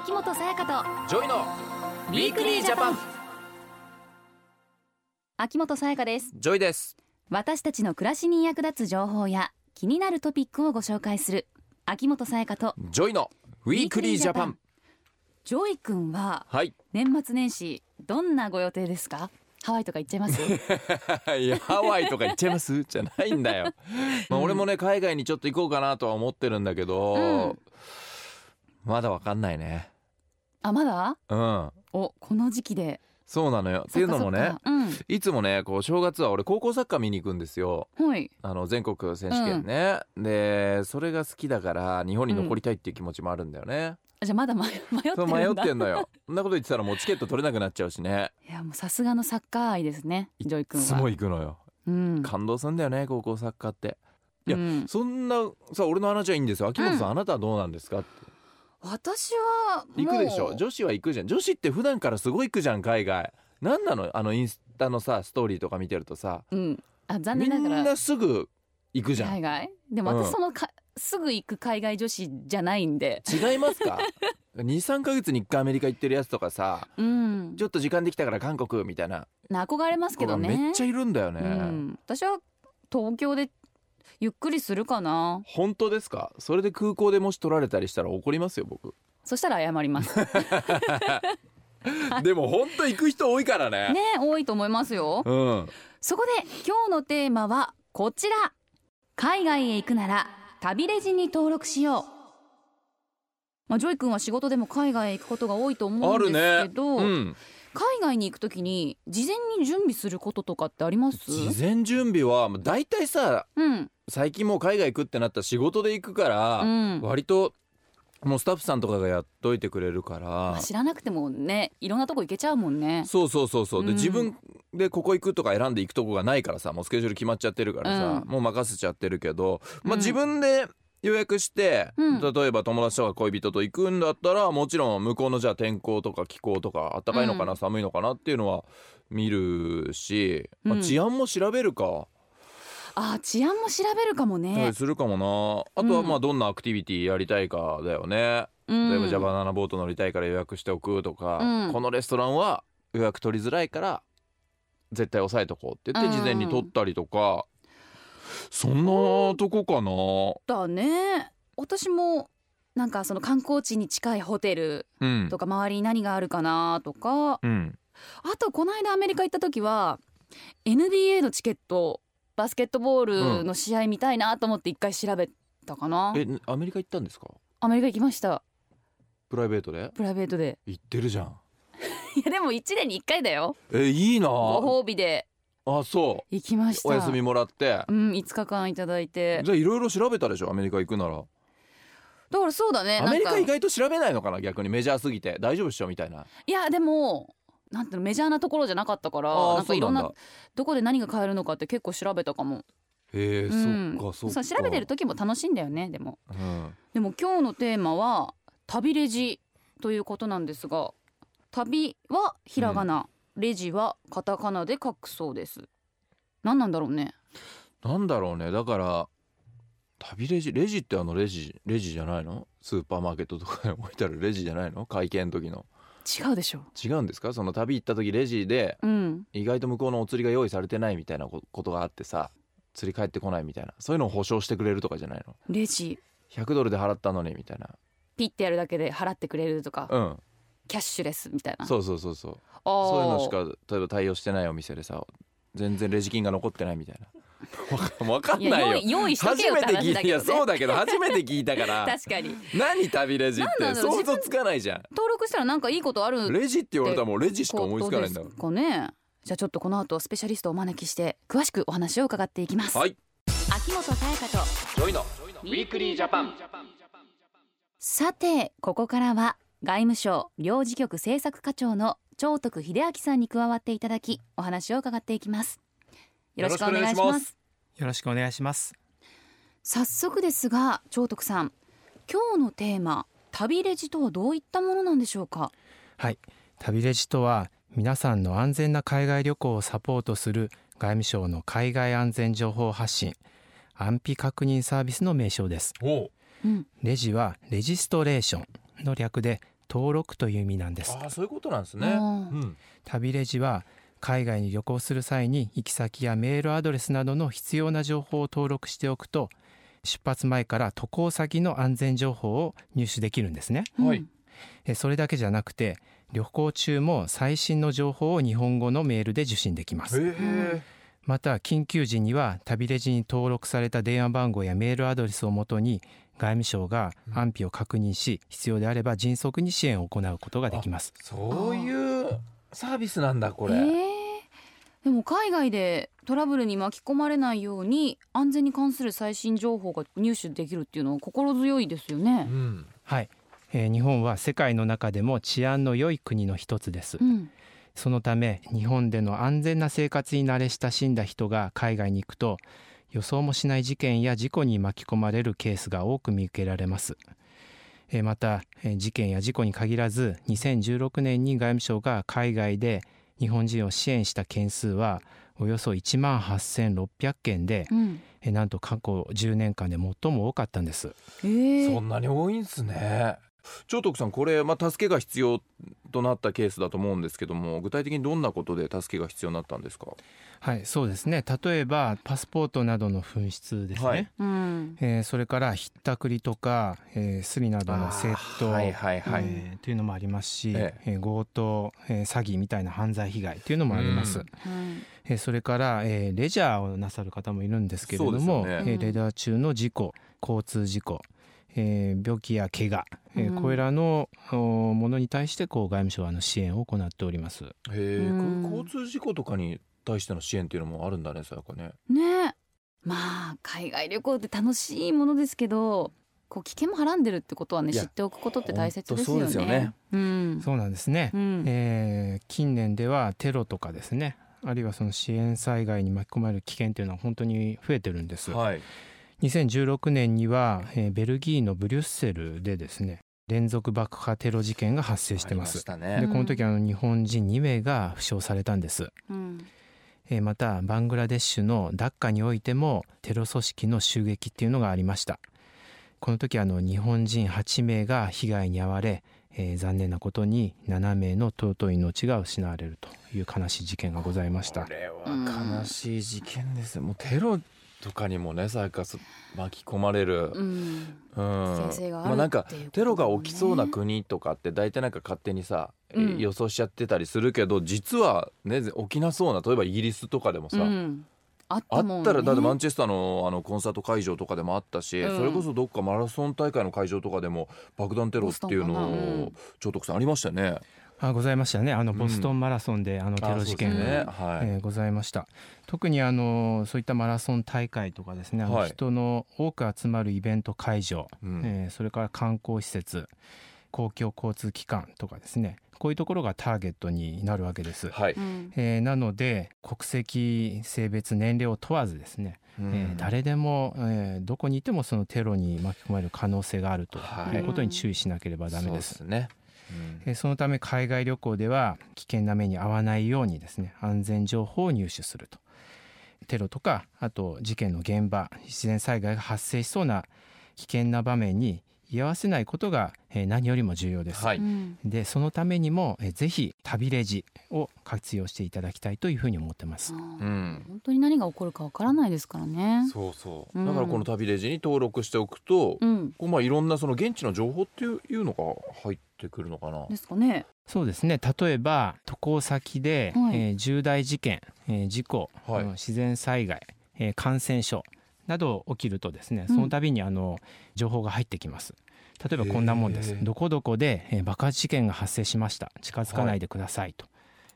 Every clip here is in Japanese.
秋元才加と JOY の Weekly Japan。と秋元さやかです。 JOY です。私たちの暮らしに役立つ情報や気になるトピックをご紹介する秋元才加と JOY の Weekly Japan。 JOY 君ははい。年末年始どんなご予定ですか？ハワイとか行っちゃいます？いやハワイとか行っちゃいます？じゃないんだよ。まあ俺もね海外にちょっと行こうかなとは思ってるんだけど、うんまだわかんないね。あまだ？うん。おこの時期で。そうなのよ。っていうのもねそっかそっかいつもねこう正月は俺高校サッカー見に行くんですよ。うんはい。あの全国選手権ね、でそれが好きだから日本に残りたいっていう気持ちもあるんだよね、あじゃあまだ迷 迷ってるん迷ってんのよ。そんなこと言ってたらもうチケット取れなくなっちゃうしね。いやもうさすがのサッカー愛ですね JOY 君は。すごい行くのよ。うん。感動するんだよね高校サッカーって。いやうん。そんなさ俺の話はいいんですよ。秋元さん、うん。あなたはどうなんですかって私はもう行くでしょ？女子は行くじゃん。女子って普段からすごい行くじゃん海外。なんなの？あのインスタのさストーリーとか見てるとさ。うん。あ残み念ながらんなすぐ行くじゃん。海外？でもうん。私そのか、すぐ行く海外女子じゃないんで。違いますか？23ヶ月に1回アメリカ行ってるやつとかさうん。ちょっと時間できたから韓国みたいな。な憧れますけどね。めっちゃいるんだよね、うん、私は東京でゆっくりするかな？本当ですか？それで空港でもし取られたりしたら怒りますよ僕。そしたら謝ります。ね でも本当行く人多いからね。多いと思いますよ。うん。そこで今日のテーマはこちら。海外へ行くならたびレジに登録しよう。まあ、 JOY 君は仕事でも海外へ行くことが多いと思うんですけど、うん海外に行くときに事前に準備することとかってあります？事前準備は大体さうん。最近もう海外行くってなったら仕事で行くから、うん。割ともうスタッフさんとかがやっといてくれるかまらあ知らなくてもねいろんなとこ行けちゃうもんね。そうそうそうそう。で、うん。自分でここ行くとか選んで行くとこがないからさもうスケジュール決まっちゃってるからさ、うん。もう任せちゃってるけど、まあ、うん。自分で予約して、うん。例えば友達とか恋人と行くんだったらもちろん向こうのじゃあ天候とか気候とか暖かいのかな、うん。寒いのかなっていうのは見るし、まあ、うん。治安も調べるか。あ治安も調べるかもたねりするかもな。あとはうん。まあどんなアクティビティやりたいかだよね、うん。例えばじゃあバナナボート乗りたいから予約しておくとか、うん。このレストランは予約取りづらいから絶対押さえとこうって言ってうん。事前に取ったりとか、そんなとこかな。だね。私もなんかその観光地に近いホテルうん。とか周りに何があるかなとか。うん。あとこの間アメリカ行った時は NBA のチケットバスケットボールの試合見たいなと思って一回調べたかな、えアメリカ行ったんですか？アメリカ行きました。プライベートで？プライベートで。行ってるじゃん。いやでも1年に1回だよ。えいいな。ご褒美であそ行きました。うお休みもらって。うん5日間いただいて。じゃあいろいろ調べたでしょアメリカ行くなら。だからそうだねアメリカ意外と調べないのかな逆に。メジャーすぎて。大丈夫っしょみたいな。いやでもなんていうのメジャーなところじゃなかったからなんかいろんなどこで何が買えるのかって結構調べたかも、へえ、うん。そっかそっか。そう調べてる時も楽しいんだよねでも。うん。でも今日のテーマは旅レジということなんですが旅はひらがな、レジはカタカナで書くそうです。何なんだろうね。なんだろうね。だから旅レジレジってあのレジレジじゃないの？スーパーマーケットとかに置いてあるレジじゃないの？会計の時の。違うでしょ。違うんですか？その旅行った時レジでうん。意外と向こうのお釣りが用意されてないみたいなこことがあってさ釣り返ってこないみたいな。そういうのを保証してくれるとかじゃないの？レジ。100ドルで払ったのにみたいな。ピッてやるだけで払ってくれるとか、うんキャッシュレスみたいな。そうそうそうそう。そういうのしか例えば対応してないお店でさ全然レジ金が残ってないみたいな。わ かわかんいないよ。や用意用意しとけ初めてて聞いた。いやそうだけど初めて聞いたから。確かに。何たびレジってなんだろう想像つかないじゃん。登録したらなんかいいことあるレジって言われたらもうレジしか思いつかないんだかね。じゃあちょっとこの後スペシャリストをお招きして詳しくお話を伺っていきます、はい。秋元才加と JOY の Weekly Japan。さてここからは外務省領事局政策課長の長徳秀明さんに加わっていただきお話を伺っていきます。よろしくお願いします。よろしくお願いします。早速ですが長徳さん今日のテーマ旅レジとはどういったものなんでしょうか？はい。旅レジとは皆さんの安全な海外旅行をサポートする外務省の海外安全情報発信安否確認サービスの名称です。レジはレジストレーションの略で登録という意味なんです。ああそういうことなんですね。うん。旅レジは海外に旅行する際に行き先やメールアドレスなどの必要な情報を登録しておくと出発前から渡航先の安全情報を入手できるんですね。はい。えそれだけじゃなくて旅行中も最新の情報を日本語のメールで受信できます。また緊急時には旅レジに登録された電話番号やメールアドレスをもとに外務省が安否を確認し必要であれば迅速に支援を行うことができますそういうサービスなんだこれ。えーでも海外でトラブルに巻き込まれないように安全に関する最新情報が入手できるっていうのは心強いですようね。ん。はい、えー日本は世界の中でも治安の良い国の一つですうん、そのため日本での安全な生活に慣れ親しんだ人が海外に行くと予想もしない事件や事故に巻き込まれるケースが多く見受けられます。えーまたえー事件や事故に限らず2016年に外務省が海外で日本人を支援した件数はおよそ1万8600件でうん、えーなんと過去10年間で最も多かったんです。えー。そんなに多いんですね。長徳さんこれまあ助けが必要となったケースだと思うんですけども具体的にどんなことで助けが必要になったんですか？はいそうですね。例えばパスポートなどの紛失ですね、はい。うん、えーそれからひったくりとか、えースリなどの窃盗、はいはいはい。えーというのもありますし、ええ。ー強盗、えー詐欺みたいな犯罪被害というのもあります、えーそれから、えーレジャーをなさる方もいるんですけれども、ね。えーレジャー中の事故交通事故、えー病気や怪我、えーうん。これらのおものに対してこう外務省はあの支援を行っております。へえ、うん。交通事故とかに対しての支援っていうのもあるんだねさやかね。ね。まあ海外旅行って楽しいものですけどこう危険もはらんでるってことはね知っておくことって大切ですよね。そうですよね。うん。そうなんですね、うん。えー近年ではテロとかですねあるいはその支援災害に巻き込まれる危険というのは本当に増えてるんです、はい。2016年には、えーベルギーのブリュッセルでですね連続爆破テロ事件が発生してます。ありましたでね。この時あの日本人2名が負傷されたんです、うん。えーまたバングラデシュのダッカにおいてもテロ組織の襲撃っていうのがありました。この時あの日本人8名が被害に遭われ、えー残念なことに7名の尊い命が失われるという悲しい事件がございました。これは悲しい事件です。もうテロとかにもねさやかす巻き込まれる。うん。うん。まあなんかっていうことテロが起きそうな国とかって大体なんか勝手にさ、うん。予想しちゃってたりするけど実はね起きなそうな例えばイギリスとかでもさ、うん、あっね。ったらだってマンチェスターのあのコンサート会場とかでもあったし、うん。それこそどっかマラソン大会の会場とかでも爆弾テロっていうのをん長徳さん。ありましたよね。あございましたね。あのうん。ボストンマラソンであのテロ事件が、ね。はい、えーございました。特にあのそういったマラソン大会とかですね、あのはい。人の多く集まるイベント会場、うん。えーそれから観光施設公共交通機関とかですねこういうところがターゲットになるわけです、はい、うん。えーなので国籍性別年齢を問わずですね、うん。えー誰でも、えーどこにいてもそのテロに巻き込まれる可能性があるとはいいうことに注意しなければダメです。そうね、うん。そのため海外旅行では危険な目に遭わないようにですね安全情報を入手すると。テロとかあと事件の現場自然災害が発生しそうな危険な場面に居合わせないことが、えー何よりも重要です、はい。うん。でそのためにも、えーぜひ旅レジを活用していただきたいというふうに思ってます。うん。本当に何が起こるかわからないですからね。そうそう。うんだからこの旅レジに登録しておくと、うん、こうまあいろんなその現地の情報っていういうのが入ってくるのかな。ですかね。そうですね。例えば渡航先で、はい。えー重大事件、えー事故、はい。うん自然災害、えー感染症など起きるとですねうん。その度にあの情報が入ってきます。例えばこんなもんです。どこどこでえー爆発事件が発生しました。近づかないでくださいと、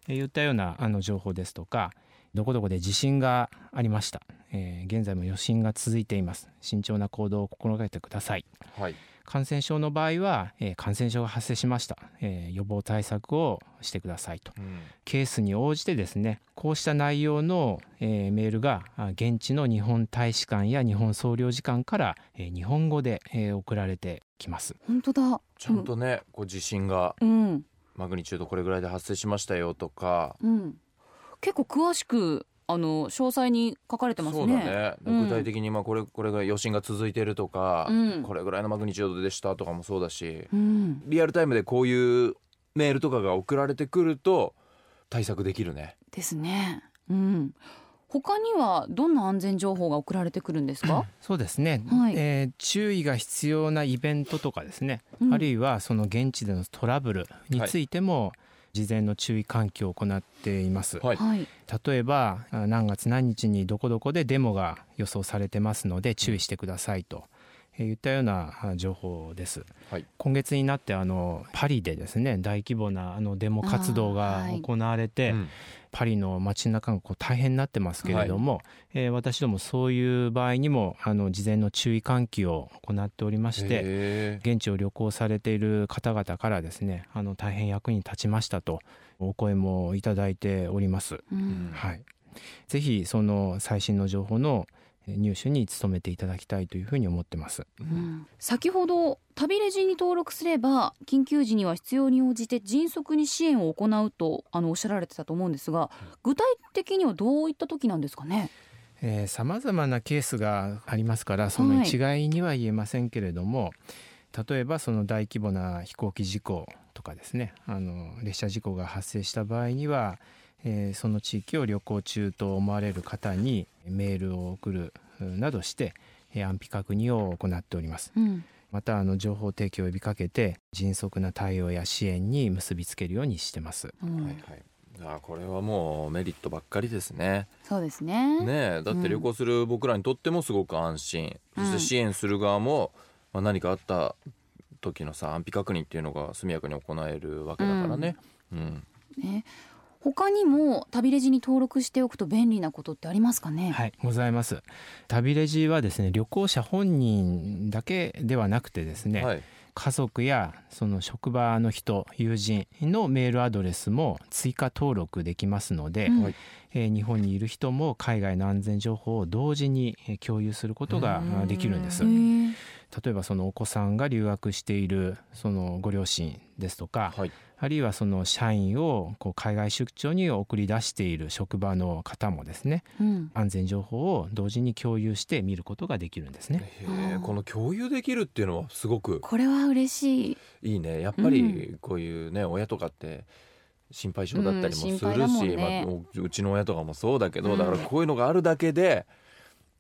えー言ったようなあの情報ですとかどこどこで地震がありました、えー現在も余震が続いています。慎重な行動を心がけてください。はい。感染症の場合は、えー感染症が発生しました、えー予防対策をしてくださいと。うん。ケースに応じてですねこうした内容の、えーメールがあ現地の日本大使館や日本総領事館から、えー日本語で、えー送られてきます。本当だ。ちゃんとね、こう地震がうん、マグニチュードこれぐらいで発生しましたよとか、うん、結構詳しくあの詳細に書かれてますね。そうだね、うん。具体的にまあこれこれが余震が続いてるとか、うん。これぐらいのマグニチュードでしたとかもそうだしうん、リアルタイムでこういうメールとかが送られてくると対策できるね。ですね。うん。他にはどんな安全情報が送られてくるんですか？そうですね、はい。えー注意が必要なイベントとかですね、うん。あるいはその現地でのトラブルについても事前の注意喚起を行っています、はいはい。例えばあ何月何日にどこどこでデモが予想されてますので注意してくださいと。えー言ったようなあ情報です、はい。今月になってあのパリでですね大規模なあのデモ活動がはい。行われて、うん。パリの街中がこう大変になってますけれども、えー私どもそういう場合にもあの事前の注意喚起を行っておりましてへ現地を旅行されている方々からですねあの大変役に立ちましたとお声もいただいております。うん。はい、ぜひその最新の情報の入手に努めていただきたいというふうに思ってます。ーうん。先ほど旅レジに登録すれば緊急時には必要に応じて迅速に支援を行うとあのおっしゃられてたと思うんですが具体的にはどういった時なんですかね？さまざまなケースがありますからその一概には言えませんけれども、例えばその大規模な飛行機事故とかですねあの列車事故が発生した場合には、えーその地域を旅行中と思われる方にメールを送るなどしてえー安否確認を行っております。うん。またあの情報提供を呼びかけて迅速な対応や支援に結びつけるようにしてます。うん。はいはい。あーこれはもうメリットばっかりですね。そうですね。ねえだって旅行する僕らにとってもすごく安心、うん。そして支援する側も、まあ、何かあった時のさ安否確認っていうのが速やかに行えるわけだからね、うん。ね他にも旅レジに登録しておくと便利なことってありますかね、はい、ございます。旅レジはですね、旅行者本人だけではなくてですね、はい。家族やその職場の人、友人のメールアドレスも追加登録できますので、うん。はい。えー日本にいる人も海外の安全情報を同時にえー共有することができるんです例えばそのお子さんが留学しているそのご両親ですとか、はい。あるいはその社員をこう海外出張に送り出している職場の方もですね、うん。安全情報を同時に共有して見ることができるんですね。へえこの共有できるっていうのはすごくこれは嬉しい。いいね。やっぱりこういうね、親とかって心配性だったりもするし、だもんね。まあ、ううちの親とかもそうだけど、うん。だからこういうのがあるだけで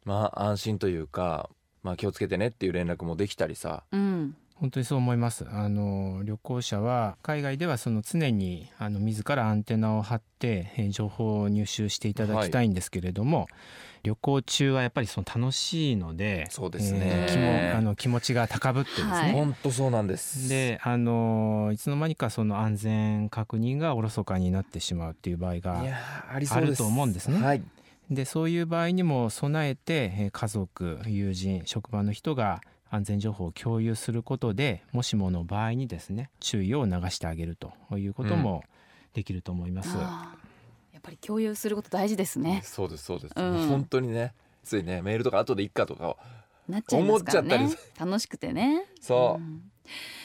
まあ安心というか、まあ、気をつけてねっていう連絡もできたりさ。うん。本当にそう思います。あの旅行者は海外ではその常にあの自らアンテナを張ってえー情報を入手していただきたいんですけれども、旅行中はやっぱりその楽しいので、そうですね。えー気もあの気持ちが高ぶってですね。はい。本当そうなんです。であのいつの間にかその安全確認がおろそかになってしまうっていう場合がいやーありそうです。あると思うんですね。はいでそういう場合にも備えてえー家族友人職場の人が安全情報を共有することでもしもの場合にですね注意を流してあげるということもできると思います。あーやっぱり共有すること大事ですね。そうですそうです、うん。本当にねついねメールとか後でいっかとかなっちゃいますからね。思っちゃった楽しくてね。そう、ん。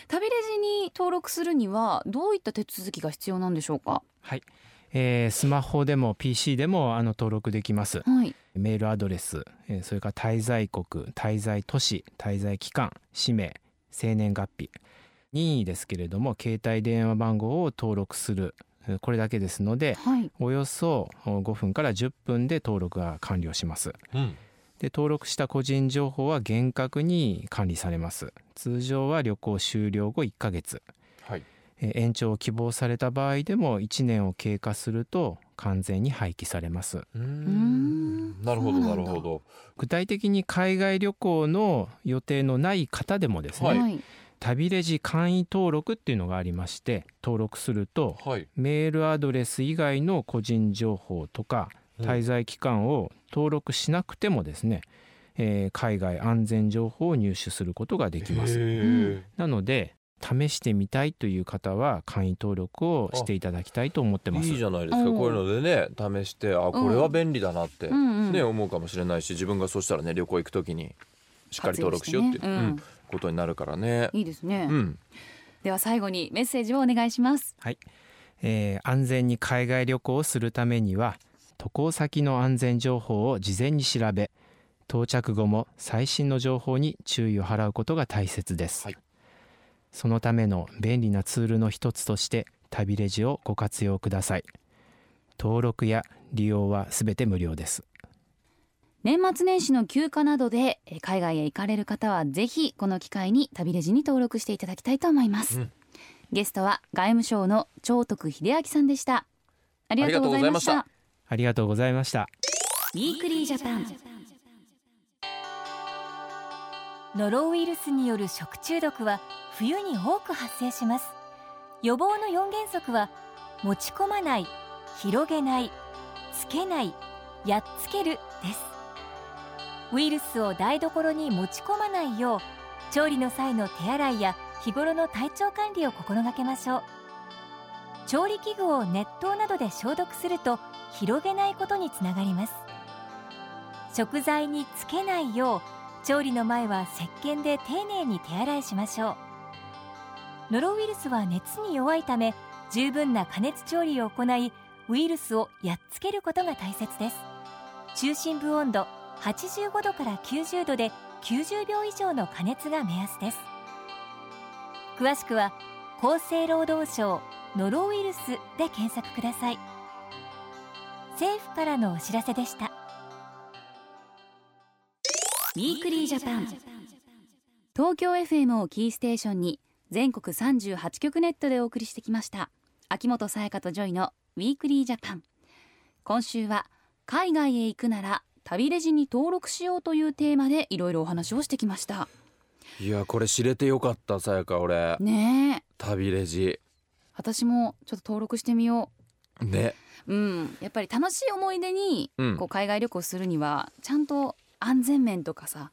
旅レジに登録するにはどういった手続きが必要なんでしょうか？はい、えースマホでも PC でもあの登録できます。はいメールアドレス、えーそれから滞在国、滞在都市、滞在期間、氏名、生年月日、任意ですけれども、携帯電話番号を登録する、えーこれだけですので、はいおよそお5分から10分で登録が完了します。うんで登録した個人情報は厳格に管理されます。通常は旅行終了後1ヶ月、延長を希望された場合でも1年を経過すると完全に廃棄されます。なるほどなるほど。具体的に海外旅行の予定のない方でもですね、はい。はい。旅レジ簡易登録っていうのがありまして登録するとはい。メールアドレス以外の個人情報とか滞在期間を登録しなくてもですね、えー海外安全情報を入手することができます。なので試してみたいという方は簡易登録をしていただきたいと思ってます。いいじゃないですか。うん。こういうのでね試してあこれは便利だなって、ね思うかもしれないし自分がそうしたらね旅行行く時にしっかり登録しようってね。うんうん。ことになるからね。いいですね、うん、では最後にメッセージをお願いします。えー安全に海外旅行をするためには渡航先の安全情報を事前に調べ到着後も最新の情報に注意を払うことが大切です、はいそのための便利なツールの一つとして旅レジをご活用ください。登録や利用はすべて無料です。年末年始の休暇などでえー海外へ行かれる方はぜひこの機会に旅レジに登録していただきたいと思います、うん。ゲストは外務省の長徳秀明さんでした。ありがとうございました。ありがとうございました。ウィークリージャパンノロウイルスによる食中毒は冬に多く発生します。予防の4原則は持ち込まない広げないつけないやっつけるです。ウイルスを台所に持ち込まないよう調理の際の手洗いや日頃の体調管理を心がけましょう。調理器具を熱湯などで消毒すると広げないことにつながります。食材につけないよう調理の前は石鹸で丁寧に手洗いしましょう。ノロウイルスは熱に弱いため十分な加熱調理を行いウイルスをやっつけることが大切です。中心部温度85度から90度で90秒以上の加熱が目安です。詳しくは厚生労働省ノロウイルスで検索ください。政府からのお知らせでした。 Weekly Japan。東京 FM をキーステーションに全国38局ネットでお送りしてきました。秋元才加と JOY の Weekly Japan 今週は海外へ行くならたびレジに登録しようというテーマでいろいろお話をしてきました。いやこれ知れてよかったさやか俺。ねえ。旅レジ。私もちょっと登録してみよね。ううん。やっぱり楽しい思い出にうん。こう海外旅行するにはちゃんと安全面とかさ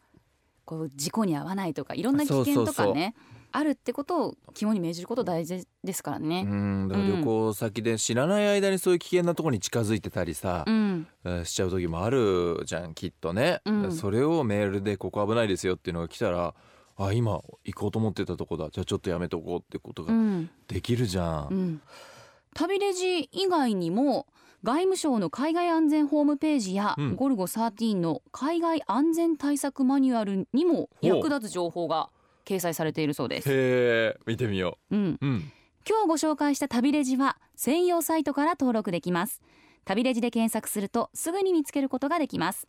こう事故に遭わないとかいろんな危険とかねあるってことを肝に銘じること大事ですからうね。ん。だから旅行先で知らない間にそういう危険なところに近づいてたりさ、うん、えーしちゃう時もあるじゃんきっとね、うん。それをメールでここ危ないですよっていうのが来たらあ今行こうと思ってたとこだ。じゃあちょっとやめとこうってことがうん、できるじゃん、うん。旅レジ以外にも外務省の海外安全ホームページや、うん。ゴルゴ13の海外安全対策マニュアルにも役立つ情報が掲載されているそうです。へえ見てみよう。ん、ううん。今日ご紹介した旅レジは専用サイトから登録できます。旅レジで検索するとすぐに見つけることができます。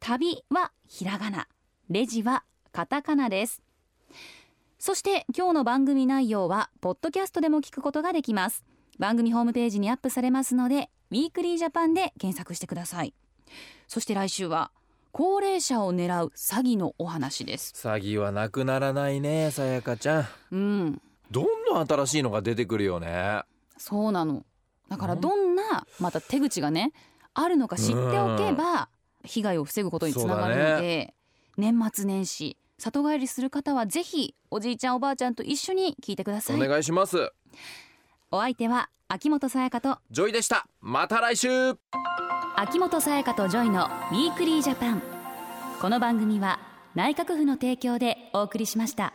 たびはひらがな。レジはカタカナです。そして今日の番組内容はポッドキャストでも聞くことができます。番組ホームページにアップされますので Weekly Japan で検索してください。そして来週は高齢者を狙う詐欺のお話です。詐欺はなくならないね才加ちゃん。うん。どんどん新しいのが出てくるよね？そうなの。だからどんなまた手口がねあるのか知っておけば被害を防ぐことにつながるので、年末年始里帰りする方はぜひおじいちゃんおばあちゃんと一緒に聞いてくださおい願いします。お相手は秋元才加と JOY でした。また来週秋元才加と JOY の Weekly Japan この番組は内閣府の提供でお送りしました。